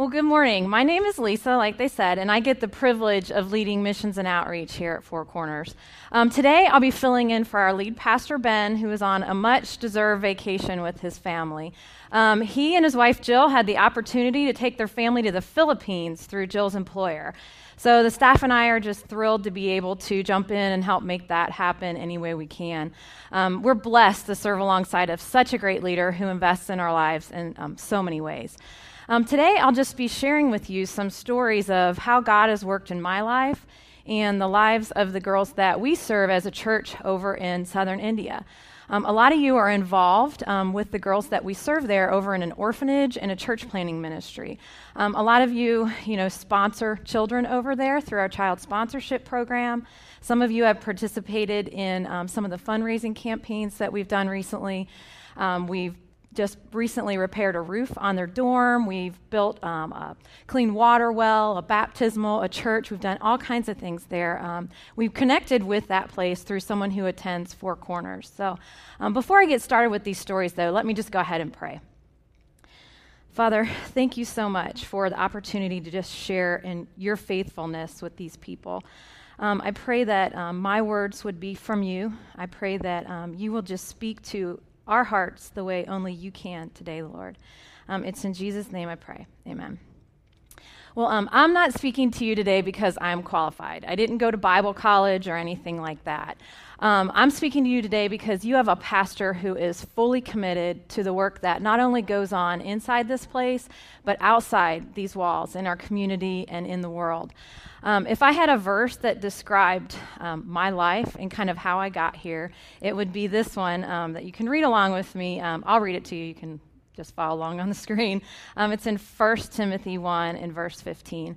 Well, good morning. My name is Lisa, like they said, and I get the privilege of leading missions and outreach here at Four Corners. Um, today, I'll be filling in for our lead pastor, Ben, who is on a much deserved vacation with his family. Um, he and his wife, Jill, had the opportunity to take their family to the Philippines through Jill's employer. So the staff and I are just thrilled to be able to jump in and help make that happen any way we can. Um, we're blessed to serve alongside of such a great leader who invests in our lives in um, so many ways. Um, today, I'll just be sharing with you some stories of how God has worked in my life and the lives of the girls that we serve as a church over in southern India. Um, a lot of you are involved um, with the girls that we serve there over in an orphanage and a church planting ministry. Um, a lot of you, you know, sponsor children over there through our child sponsorship program. Some of you have participated in um, some of the fundraising campaigns that we've done recently. Um, we've just recently repaired a roof on their dorm. We've built um, a clean water well, a baptismal, a church. We've done all kinds of things there. Um, we've connected with that place through someone who attends Four Corners. So, um, before I get started with these stories, though, let me just go ahead and pray. Father, thank you so much for the opportunity to just share in your faithfulness with these people. Um, I pray that um, my words would be from you. I pray that um, you will just speak to our hearts the way only you can today, Lord. Um, it's in Jesus' name I pray. Amen. Well, um, I'm not speaking to you today because I'm qualified. I didn't go to Bible college or anything like that. Um, I'm speaking to you today because you have a pastor who is fully committed to the work that not only goes on inside this place, but outside these walls in our community and in the world. Um, if I had a verse that described um, my life and kind of how I got here, it would be this one um, that you can read along with me. Um, I'll read it to you. You can just follow along on the screen. Um, it's in 1 Timothy 1 in verse 15.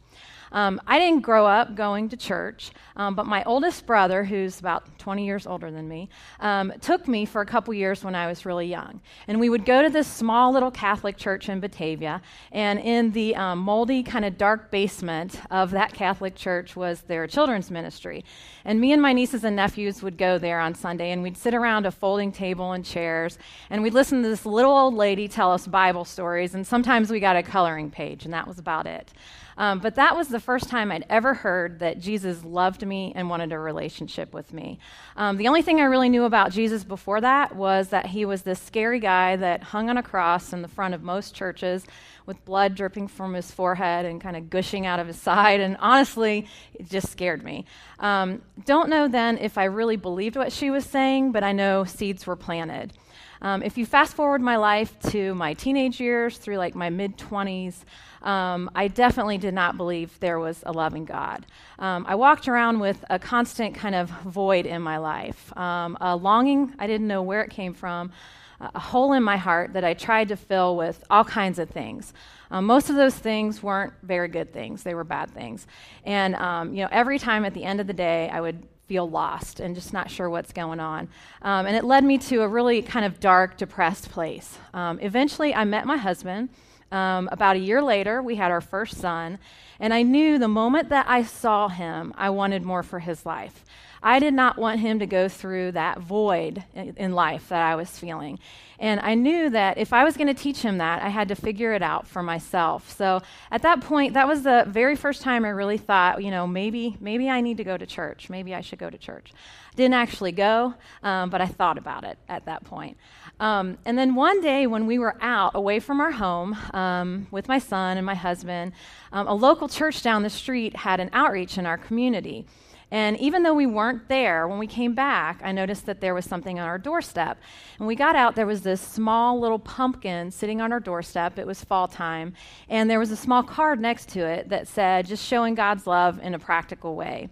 Um, I didn't grow up going to church, um, but my oldest brother, who's about 20 years older than me, um, took me for a couple years when I was really young. And we would go to this small little Catholic church in Batavia, and in the um, moldy, kind of dark basement of that Catholic church was their children's ministry. And me and my nieces and nephews would go there on Sunday, and we'd sit around a folding table and chairs, and we'd listen to this little old lady tell us Bible stories, and sometimes we got a coloring page, and that was about it. Um, but that was the first time I'd ever heard that Jesus loved me and wanted a relationship with me. Um, the only thing I really knew about Jesus before that was that he was this scary guy that hung on a cross in the front of most churches with blood dripping from his forehead and kind of gushing out of his side. And honestly, it just scared me. Um, don't know then if I really believed what she was saying, but I know seeds were planted. Um, if you fast forward my life to my teenage years through like my mid 20s, um, I definitely did not believe there was a loving God. Um, I walked around with a constant kind of void in my life, um, a longing, I didn't know where it came from, a hole in my heart that I tried to fill with all kinds of things. Um, most of those things weren't very good things, they were bad things. And, um, you know, every time at the end of the day, I would feel lost and just not sure what's going on. Um, and it led me to a really kind of dark, depressed place. Um, eventually, I met my husband. Um, about a year later, we had our first son, and I knew the moment that I saw him, I wanted more for his life. I did not want him to go through that void in, life that I was feeling. And I knew that if I was going to teach him that, I had to figure it out for myself. So at that point, that was the very first time I really thought, you know, maybe maybe I need to go to church. Maybe I should go to church. Didn't actually go, um, but I thought about it at that point. Um, and then one day when we were out away from our home um, with my son and my husband, um, a local church down the street had an outreach in our community. And even though we weren't there, when we came back, I noticed that there was something on our doorstep. And we got out, there was this small little pumpkin sitting on our doorstep. It was fall time. And there was a small card next to it that said, just showing God's love in a practical way.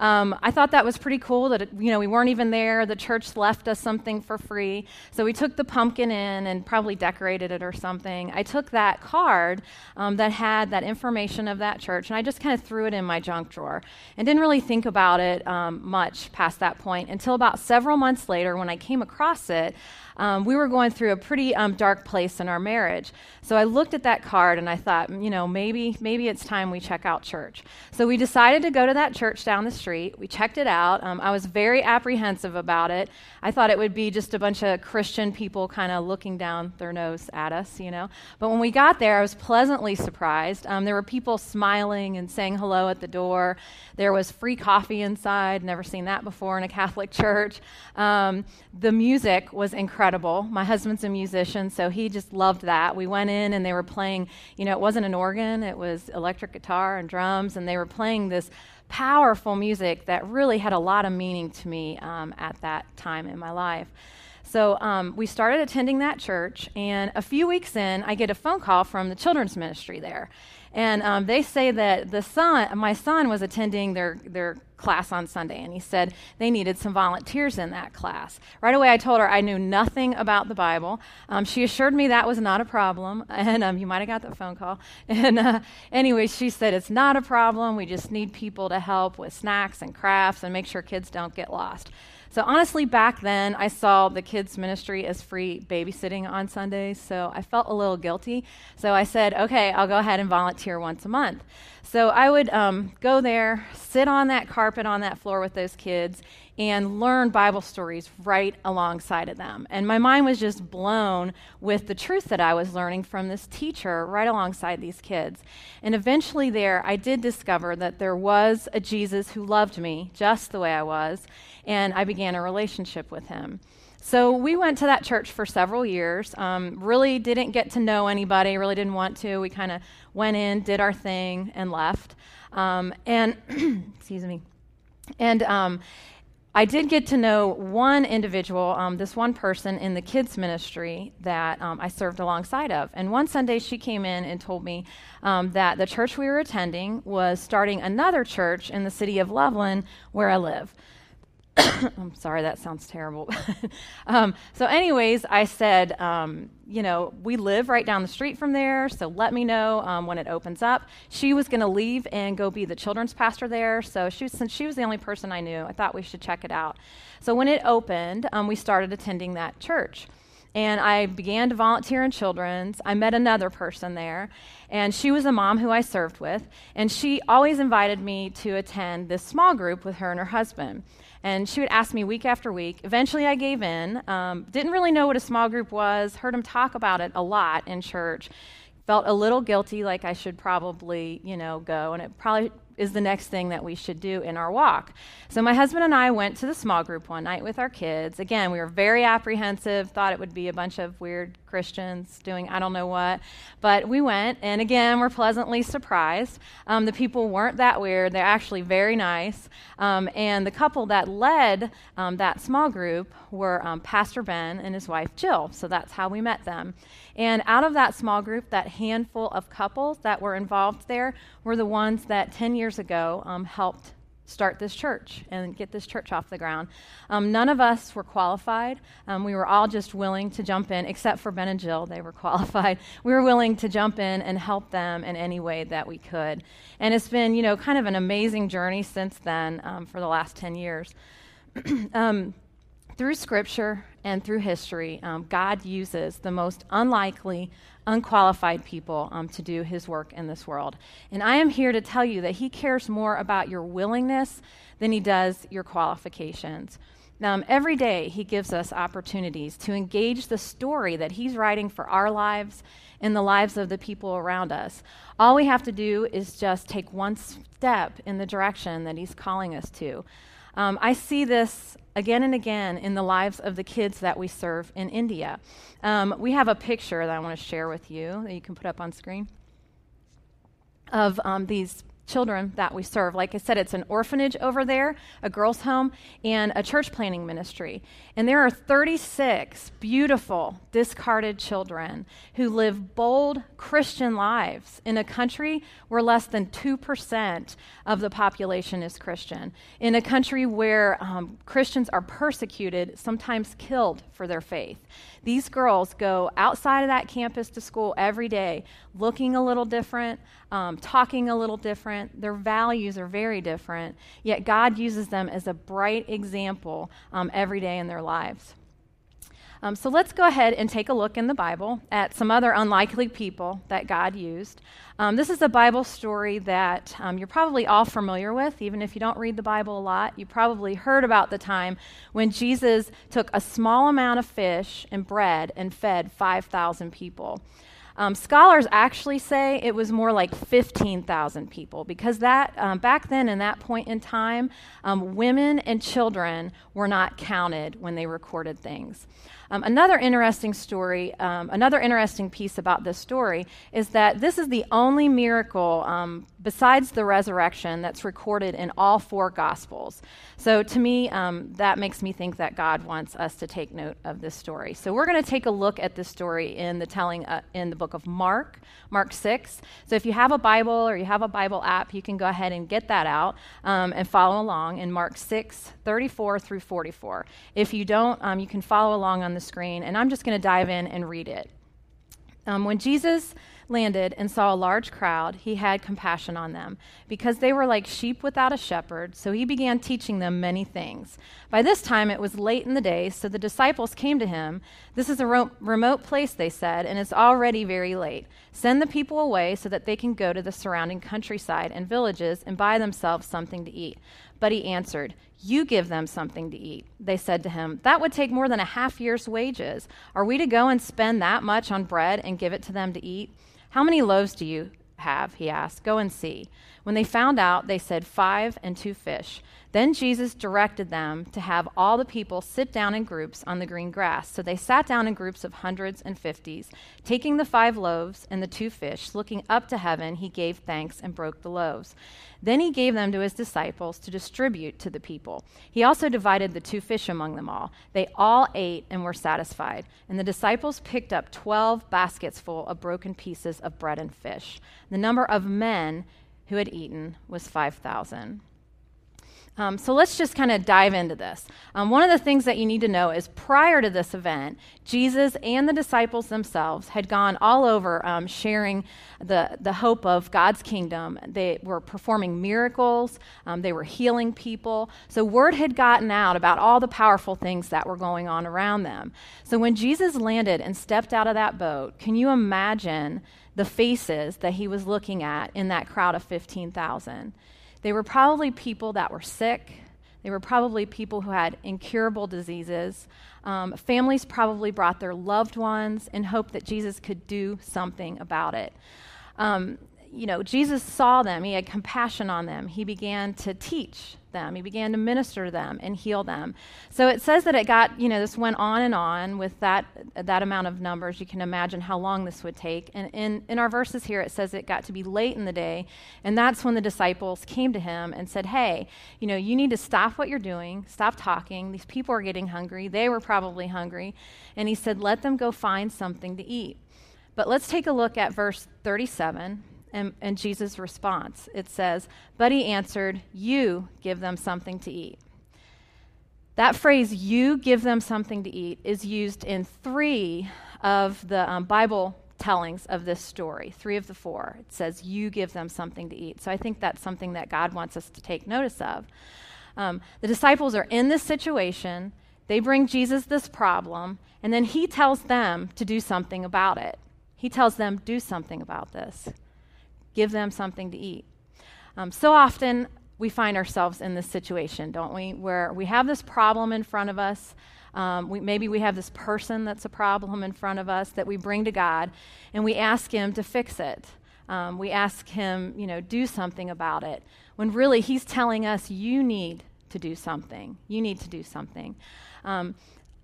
Um, I thought that was pretty cool that, it, you know, we weren't even there. The church left us something for free. So we took the pumpkin in and probably decorated it or something. I took that card um, that had that information of that church and I just kind of threw it in my junk drawer and didn't really think about it um, much past that point until about several months later when I came across it um, we were going through a pretty um, dark place in our marriage. So I looked at that card and I thought, you know, maybe maybe it's time we check out church. So we decided to go to that church down the street. We checked it out. Um, I was very apprehensive about it. I thought it would be just a bunch of Christian people kind of looking down their nose at us, you know. But when we got there, I was pleasantly surprised. Um, there were people smiling and saying hello at the door. There was free coffee inside. Never seen that before in a Catholic church. Um, the music was incredible. My husband's a musician, so he just loved that. We went in and they were playing, you know, it wasn't an organ, it was electric guitar and drums, and they were playing this powerful music that really had a lot of meaning to me um, at that time in my life. So um, we started attending that church, and a few weeks in, I get a phone call from the children's ministry there. And um, they say that the son, my son was attending their, their class on Sunday, and he said they needed some volunteers in that class. Right away, I told her I knew nothing about the Bible. Um, she assured me that was not a problem, and um, you might have got that phone call. And uh, anyway, she said it's not a problem. We just need people to help with snacks and crafts and make sure kids don't get lost. So honestly, back then, I saw the kids' ministry as free babysitting on Sundays, so I felt a little guilty. So I said, okay, I'll go ahead and volunteer once a month. So I would um, go there, sit on that carpet on that floor with those kids, and learn Bible stories right alongside of them. And my mind was just blown with the truth that I was learning from this teacher right alongside these kids. And eventually, there, I did discover that there was a Jesus who loved me just the way I was, and I began a relationship with him. So we went to that church for several years. Um, really didn't get to know anybody, really didn't want to. We kind of went in, did our thing, and left. Um, and, excuse me. And, um, I did get to know one individual, um, this one person in the kids' ministry that um, I served alongside of. And one Sunday she came in and told me um, that the church we were attending was starting another church in the city of Loveland where I live. I'm sorry, that sounds terrible. um, so, anyways, I said, um, you know, we live right down the street from there, so let me know um, when it opens up. She was going to leave and go be the children's pastor there, so she was, since she was the only person I knew, I thought we should check it out. So, when it opened, um, we started attending that church and I began to volunteer in children's. I met another person there, and she was a mom who I served with, and she always invited me to attend this small group with her and her husband. And she would ask me week after week. Eventually, I gave in. Um, didn't really know what a small group was, heard him talk about it a lot in church. Felt a little guilty, like I should probably, you know, go. And it probably is the next thing that we should do in our walk. So, my husband and I went to the small group one night with our kids. Again, we were very apprehensive, thought it would be a bunch of weird Christians doing I don't know what. But we went, and again, we're pleasantly surprised. Um, the people weren't that weird, they're actually very nice. Um, and the couple that led um, that small group were um, Pastor Ben and his wife Jill. So, that's how we met them. And out of that small group, that handful of couples that were involved there were the ones that 10 years ago um, helped start this church and get this church off the ground. Um, none of us were qualified. Um, we were all just willing to jump in, except for Ben and Jill. They were qualified. We were willing to jump in and help them in any way that we could. And it's been, you know, kind of an amazing journey since then um, for the last 10 years. Um, through scripture and through history, um, God uses the most unlikely, unqualified people um, to do his work in this world. And I am here to tell you that he cares more about your willingness than he does your qualifications. Um, every day, he gives us opportunities to engage the story that he's writing for our lives and the lives of the people around us. All we have to do is just take one step in the direction that he's calling us to. Um, I see this again and again in the lives of the kids that we serve in India. Um, we have a picture that I want to share with you that you can put up on screen of um, these children that we serve. Like I said, it's an orphanage over there, a girls' home, and a church planting ministry. And there are 36 beautiful, discarded children who live bold Christian lives in a country where less than 2% of the population is Christian, in a country where um, Christians are persecuted, sometimes killed for their faith. These girls go outside of that campus to school every day, looking a little different, um, talking a little different. Their values are very different, yet God uses them as a bright example um, every day in their lives. Um, so let's go ahead and take a look in the Bible at some other unlikely people that God used. Um, this is a Bible story that um, you're probably all familiar with, even if you don't read the Bible a lot. You probably heard about the time when Jesus took a small amount of fish and bread and fed 5,000 people. Um, scholars actually say it was more like 15,000 people because that um, back then, in that point in time, um, women and children were not counted when they recorded things. Um, another interesting story, um, another interesting piece about this story is that this is the only miracle um, besides the resurrection that's recorded in all four Gospels. So to me, um, that makes me think that God wants us to take note of this story. So we're going to take a look at this story in the telling uh, in the book of Mark, Mark 6. So if you have a Bible or you have a Bible app, you can go ahead and get that out um, and follow along in Mark 6, 34 through 44. If you don't, um, you can follow along on the screen, and I'm just going to dive in and read it. Um, when Jesus landed and saw a large crowd, he had compassion on them, because they were like sheep without a shepherd, so he began teaching them many things. By this time it was late in the day, so the disciples came to him. This is a ro- remote place, they said, and it's already very late. Send the people away so that they can go to the surrounding countryside and villages and buy themselves something to eat. But he answered, You give them something to eat. They said to him, That would take more than a half year's wages. Are we to go and spend that much on bread and give it to them to eat? How many loaves do you have? He asked. Go and see. When they found out, they said, Five and two fish. Then Jesus directed them to have all the people sit down in groups on the green grass. So they sat down in groups of hundreds and fifties. Taking the five loaves and the two fish, looking up to heaven, he gave thanks and broke the loaves. Then he gave them to his disciples to distribute to the people. He also divided the two fish among them all. They all ate and were satisfied. And the disciples picked up 12 baskets full of broken pieces of bread and fish. The number of men who had eaten was 5,000. Um, so let's just kind of dive into this. Um, one of the things that you need to know is prior to this event, Jesus and the disciples themselves had gone all over um, sharing the, the hope of God's kingdom. They were performing miracles, um, they were healing people. So word had gotten out about all the powerful things that were going on around them. So when Jesus landed and stepped out of that boat, can you imagine the faces that he was looking at in that crowd of 15,000? They were probably people that were sick. They were probably people who had incurable diseases. Um, families probably brought their loved ones in hope that Jesus could do something about it. Um, you know, Jesus saw them, he had compassion on them, he began to teach them, he began to minister to them and heal them. So it says that it got, you know, this went on and on with that, that amount of numbers. You can imagine how long this would take. And in, in our verses here, it says it got to be late in the day, and that's when the disciples came to him and said, Hey, you know, you need to stop what you're doing, stop talking. These people are getting hungry. They were probably hungry. And he said, Let them go find something to eat. But let's take a look at verse 37 and, and Jesus' response. It says, But he answered, You give them something to eat. That phrase, you give them something to eat, is used in three of the um, Bible tellings of this story, three of the four. It says, You give them something to eat. So I think that's something that God wants us to take notice of. Um, the disciples are in this situation, they bring Jesus this problem, and then he tells them to do something about it. He tells them, Do something about this give them something to eat. Um, so often we find ourselves in this situation, don't we? Where we have this problem in front of us. Um, we, maybe we have this person that's a problem in front of us that we bring to God, and we ask Him to fix it. Um, we ask Him, you know, do something about it. When really He's telling us, you need to do something. You need to do something. Um,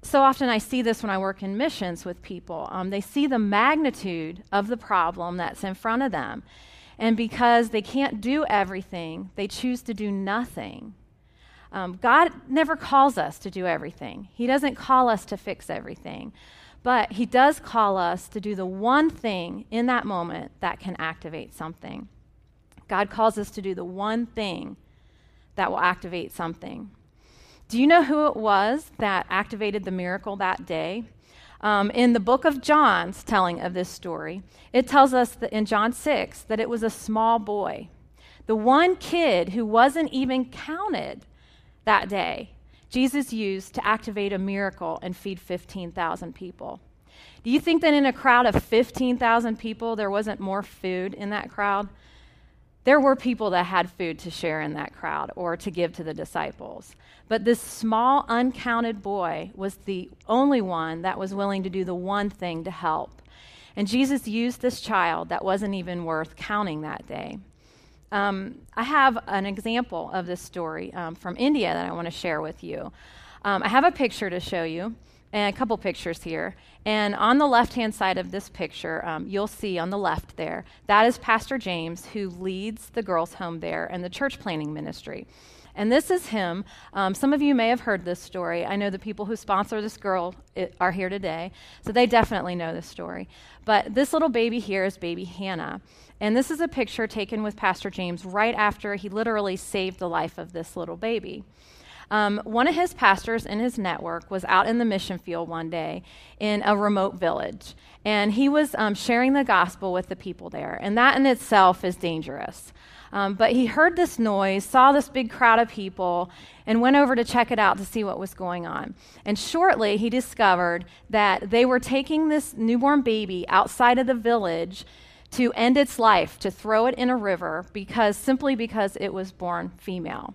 so often I see this when I work in missions with people. Um, they see the magnitude of the problem that's in front of them. And because they can't do everything, they choose to do nothing. Um, God never calls us to do everything, He doesn't call us to fix everything. But He does call us to do the one thing in that moment that can activate something. God calls us to do the one thing that will activate something. Do you know who it was that activated the miracle that day? Um, in the book of John's telling of this story, it tells us in John 6 that it was a small boy, the one kid who wasn't even counted that day, Jesus used to activate a miracle and feed 15,000 people. Do you think that in a crowd of 15,000 people, there wasn't more food in that crowd? There were people that had food to share in that crowd or to give to the disciples. But this small, uncounted boy was the only one that was willing to do the one thing to help. And Jesus used this child that wasn't even worth counting that day. Um, I have an example of this story um, from India that I want to share with you. Um, I have a picture to show you, and a couple pictures here. And on the left hand side of this picture, um, you'll see on the left there, that is Pastor James, who leads the girls' home there and the church planting ministry. And this is him. Um, some of you may have heard this story. I know the people who sponsor this girl it, are here today, so they definitely know this story. But this little baby here is baby Hannah. And this is a picture taken with Pastor James right after he literally saved the life of this little baby. Um, one of his pastors in his network was out in the mission field one day in a remote village, and he was um, sharing the gospel with the people there, and that in itself is dangerous. Um, but he heard this noise, saw this big crowd of people, and went over to check it out to see what was going on. And shortly, he discovered that they were taking this newborn baby outside of the village to end its life, to throw it in a river, because simply because it was born female.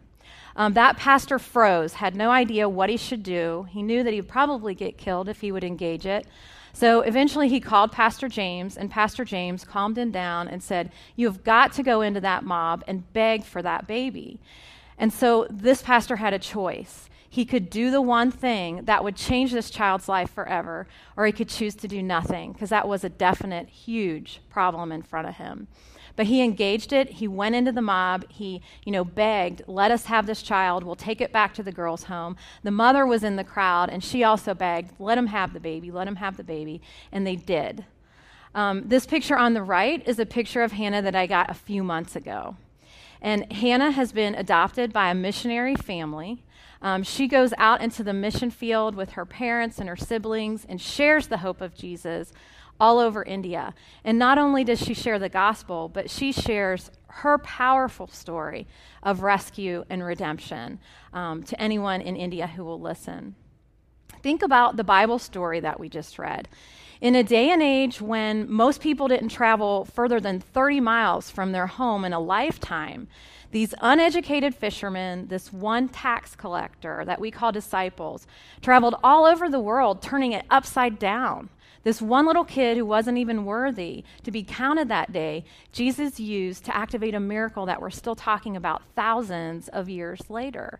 Um, that pastor froze, had no idea what he should do. He knew that he'd probably get killed if he would engage it. So eventually he called Pastor James, and Pastor James calmed him down and said, You have got to go into that mob and beg for that baby. And so this pastor had a choice. He could do the one thing that would change this child's life forever, or he could choose to do nothing, because that was a definite, huge problem in front of him. But he engaged it. He went into the mob. He, you know, begged, let us have this child. We'll take it back to the girl's home. The mother was in the crowd, and she also begged, let him have the baby, let him have the baby. And they did. Um, this picture on the right is a picture of Hannah that I got a few months ago. And Hannah has been adopted by a missionary family. Um, she goes out into the mission field with her parents and her siblings and shares the hope of Jesus all over India. And not only does she share the gospel, but she shares her powerful story of rescue and redemption um, to anyone in India who will listen. Think about the Bible story that we just read. In a day and age when most people didn't travel further than 30 miles from their home in a lifetime, these uneducated fishermen, this one tax collector that we call disciples, traveled all over the world, turning it upside down this one little kid who wasn't even worthy to be counted that day, Jesus used to activate a miracle that we're still talking about thousands of years later.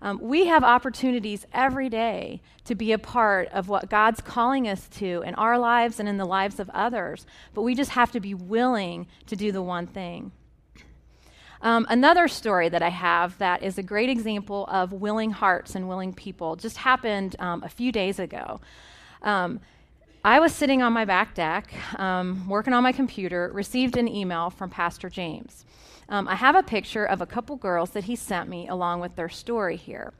Um, we have opportunities every day to be a part of what God's calling us to in our lives and in the lives of others, but we just have to be willing to do the one thing. Um, another story that I have that is a great example of willing hearts and willing people just happened um, a few days ago. Um, I was sitting on my back deck, um, working on my computer, received an email from Pastor James. Um, I have a picture of a couple girls that he sent me along with their story here.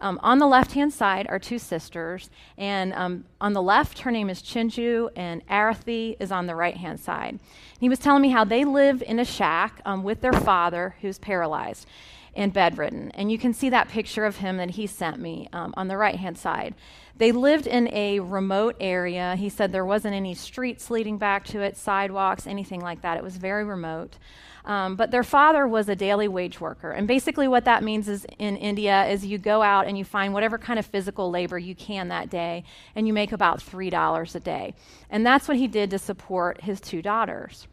Um, on the left hand side are two sisters, and um, on the left, her name is Chinju, and Arathi is on the right hand side. He was telling me how they live in a shack um, with their father, who's paralyzed and bedridden. And you can see that picture of him that he sent me um, on the right hand side. They lived in a remote area. He said there wasn't any streets leading back to it, sidewalks, anything like that. It was very remote. Um, but their father was a daily wage worker. And basically, what that means is in India is you go out and you find whatever kind of physical labor you can that day, and you make about $3 a day. And that's what he did to support his two daughters.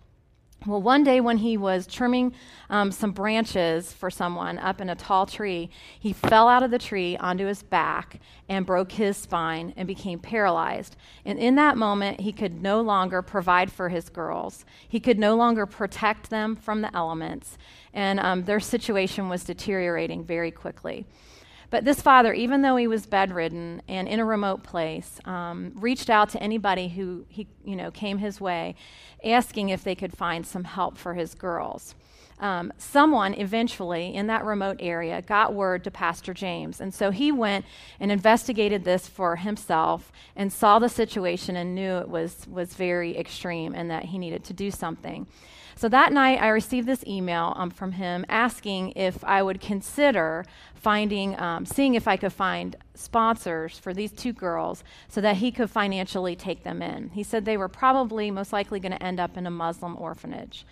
Well, one day when he was trimming um, some branches for someone up in a tall tree, he fell out of the tree onto his back and broke his spine and became paralyzed. And in that moment, he could no longer provide for his girls. He could no longer protect them from the elements. And um, their situation was deteriorating very quickly. But this father, even though he was bedridden and in a remote place, um, reached out to anybody who he, you know, came his way, asking if they could find some help for his girls. Um, someone eventually in that remote area got word to Pastor James. And so he went and investigated this for himself and saw the situation and knew it was, was very extreme and that he needed to do something. So that night, I received this email um, from him asking if I would consider finding, um, seeing if I could find sponsors for these two girls so that he could financially take them in. He said they were probably most likely going to end up in a Muslim orphanage.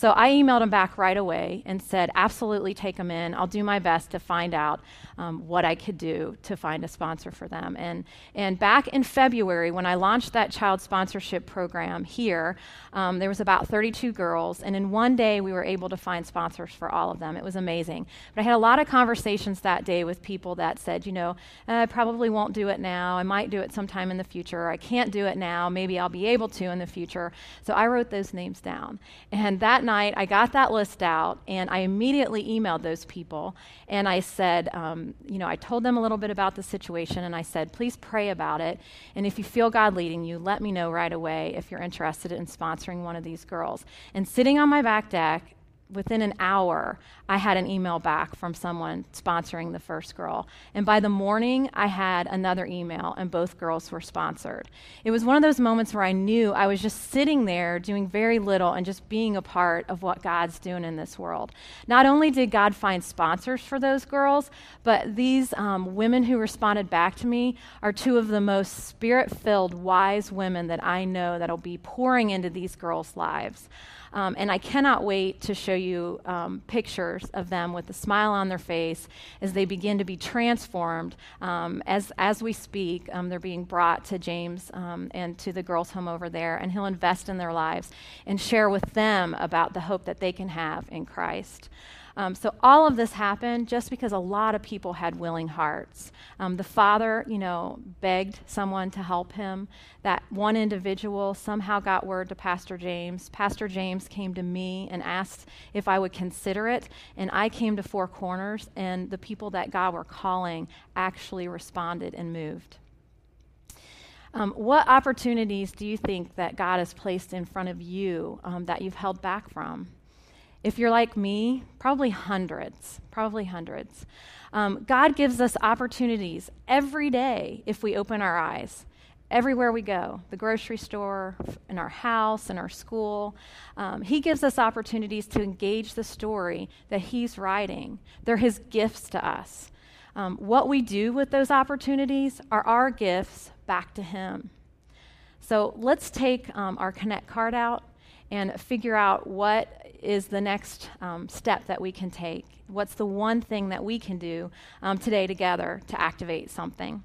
So I emailed him back right away and said, absolutely take them in. I'll do my best to find out um, what I could do to find a sponsor for them. And, and back in February, when I launched that child sponsorship program here, um, there was about 32 girls, and in one day we were able to find sponsors for all of them. It was amazing. But I had a lot of conversations that day with people that said, you know, I probably won't do it now. I might do it sometime in the future. I can't do it now. Maybe I'll be able to in the future. So I wrote those names down. And that night, I got that list out, and I immediately emailed those people. And I said, um, you know, I told them a little bit about the situation, and I said, please pray about it. And if you feel God leading you, let me know right away if you're interested in sponsoring one of these girls. And sitting on my back deck within an hour, I had an email back from someone sponsoring the first girl. And by the morning, I had another email, and both girls were sponsored. It was one of those moments where I knew I was just sitting there doing very little and just being a part of what God's doing in this world. Not only did God find sponsors for those girls, but these um, women who responded back to me are two of the most spirit filled, wise women that I know that'll be pouring into these girls' lives. Um, and I cannot wait to show you um, pictures of them with a smile on their face as they begin to be transformed. Um, as, as we speak, um, they're being brought to James um, and to the girls' home over there, and he'll invest in their lives and share with them about the hope that they can have in Christ. Um, so all of this happened just because a lot of people had willing hearts. Um, the father, you know, begged someone to help him. That one individual somehow got word to Pastor James. Pastor James came to me and asked if I would consider it, and I came to Four Corners, and the people that God were calling actually responded and moved. Um, what opportunities do you think that God has placed in front of you um, that you've held back from? If you're like me, probably hundreds, probably hundreds. Um, God gives us opportunities every day if we open our eyes. Everywhere we go, the grocery store, in our house, in our school, um, He gives us opportunities to engage the story that He's writing. They're His gifts to us. Um, what we do with those opportunities are our gifts back to Him. So let's take um, our Connect card out and figure out what is the next um, step that we can take? What's the one thing that we can do um, today together to activate something?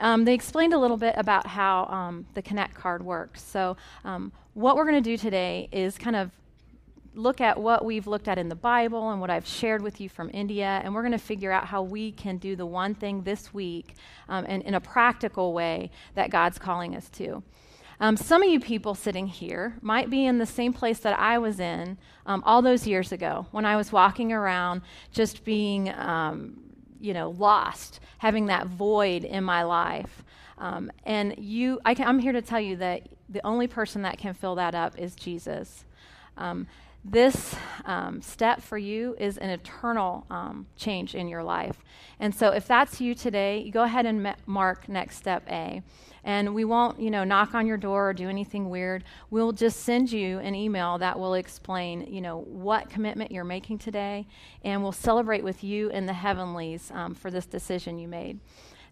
Um, they explained a little bit about how um, the Connect card works. So, um, what we're going to do today is kind of look at what we've looked at in the Bible and what I've shared with you from India, and we're going to figure out how we can do the one thing this week um, and in a practical way that God's calling us to. Um, some of you people sitting here might be in the same place that I was in um, all those years ago when I was walking around just being, um, you know, lost, having that void in my life. Um, and you, I am here to tell you that the only person that can fill that up is Jesus. Um, this um, step for you is an eternal um, change in your life. And so, if that's you today, you go ahead and ma- mark next step A. And we won't, you know, knock on your door or do anything weird. We'll just send you an email that will explain, you know, what commitment you're making today, and we'll celebrate with you in the heavenlies um, for this decision you made.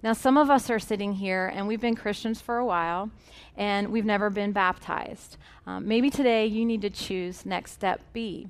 Now, some of us are sitting here and we've been Christians for a while and we've never been baptized. Um, maybe today you need to choose next step B.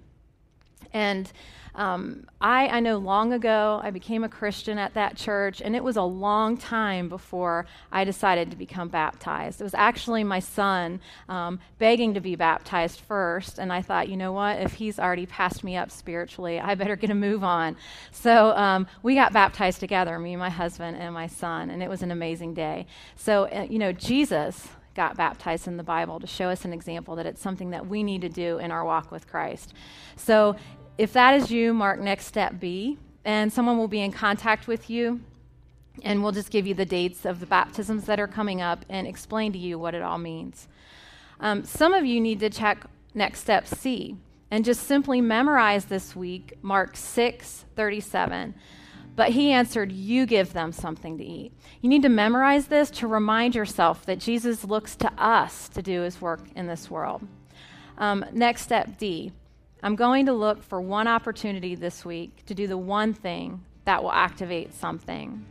And um, I, I know long ago I became a Christian at that church, and it was a long time before I decided to become baptized. It was actually my son um, begging to be baptized first, and I thought, you know what? If he's already passed me up spiritually, I better get a move on. So um, we got baptized together, me, my husband, and my son, and it was an amazing day. So, uh, you know, Jesus got baptized in the Bible to show us an example that it's something that we need to do in our walk with Christ. So if that is you, mark next step B, and someone will be in contact with you, and we'll just give you the dates of the baptisms that are coming up and explain to you what it all means. Um, some of you need to check next step C and just simply memorize this week Mark 6 37. But he answered, You give them something to eat. You need to memorize this to remind yourself that Jesus looks to us to do his work in this world. Um, next step D I'm going to look for one opportunity this week to do the one thing that will activate something.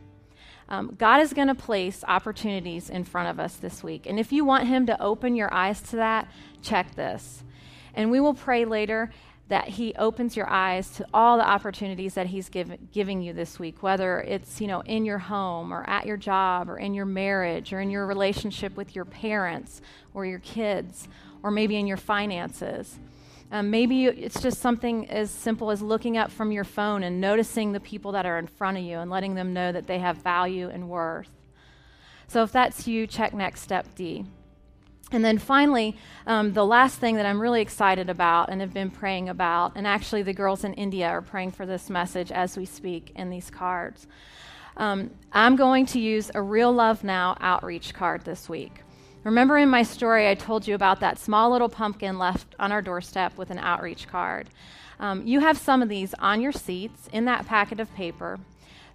Um, God is going to place opportunities in front of us this week. And if you want Him to open your eyes to that, check this. And we will pray later that He opens your eyes to all the opportunities that He's give, giving you this week, whether it's you know in your home or at your job or in your marriage or in your relationship with your parents or your kids or maybe in your finances. Um, maybe it's just something as simple as looking up from your phone and noticing the people that are in front of you and letting them know that they have value and worth. So if that's you, check next step D. And then finally, um, the last thing that I'm really excited about and have been praying about, and actually the girls in India are praying for this message as we speak in these cards. Um, I'm going to use a Real Love Now outreach card this week. Remember in my story, I told you about that small little pumpkin left on our doorstep with an outreach card. Um, you have some of these on your seats in that packet of paper.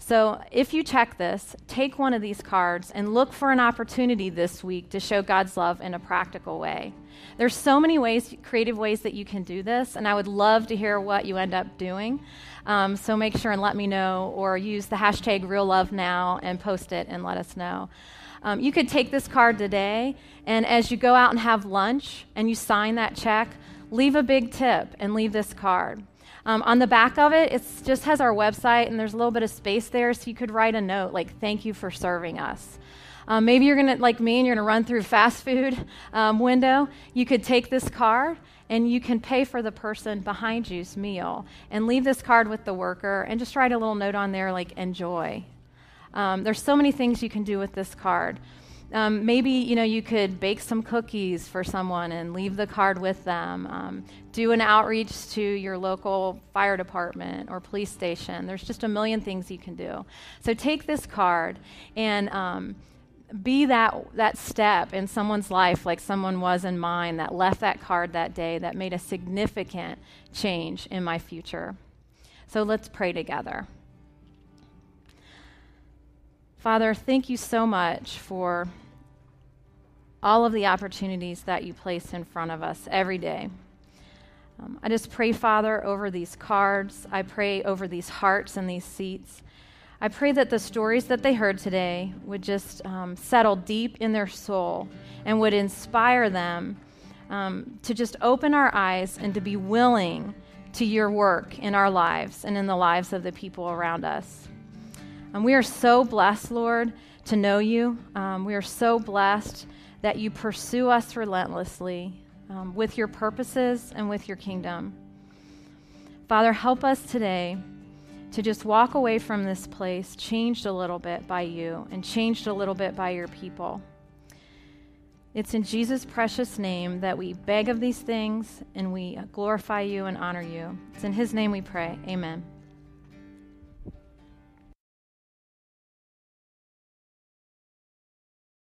So if you check this, take one of these cards and look for an opportunity this week to show God's love in a practical way. There's so many ways, creative ways that you can do this, and I would love to hear what you end up doing. Um, so make sure and let me know, or use the hashtag Real Love Now and post it and let us know. Um, you could take this card today, and as you go out and have lunch and you sign that check, leave a big tip and leave this card. Um, on the back of it, it just has our website, and there's a little bit of space there, so you could write a note like, Thank you for serving us. Um, maybe you're going to, like me, and you're going to run through fast food um, window. You could take this card and you can pay for the person behind you's meal and leave this card with the worker and just write a little note on there like enjoy um, there's so many things you can do with this card. Um, maybe you know you could bake some cookies for someone and leave the card with them. Um, do an outreach to your local fire department or police station. There's just a million things you can do. So take this card and um, be that that step in someone's life, like someone was in mine, that left that card that day that made a significant change in my future. So let's pray together. Father, thank you so much for all of the opportunities that you place in front of us every day. Um, I just pray, Father, over these cards. I pray over these hearts and these seats. I pray that the stories that they heard today would just um, settle deep in their soul and would inspire them um, to just open our eyes and to be willing to your work in our lives and in the lives of the people around us. And we are so blessed, Lord, to know you. Um, we are so blessed that you pursue us relentlessly um, with your purposes and with your kingdom. Father, help us today to just walk away from this place changed a little bit by you and changed a little bit by your people. It's in Jesus' precious name that we beg of these things and we glorify you and honor you. It's in his name we pray. Amen.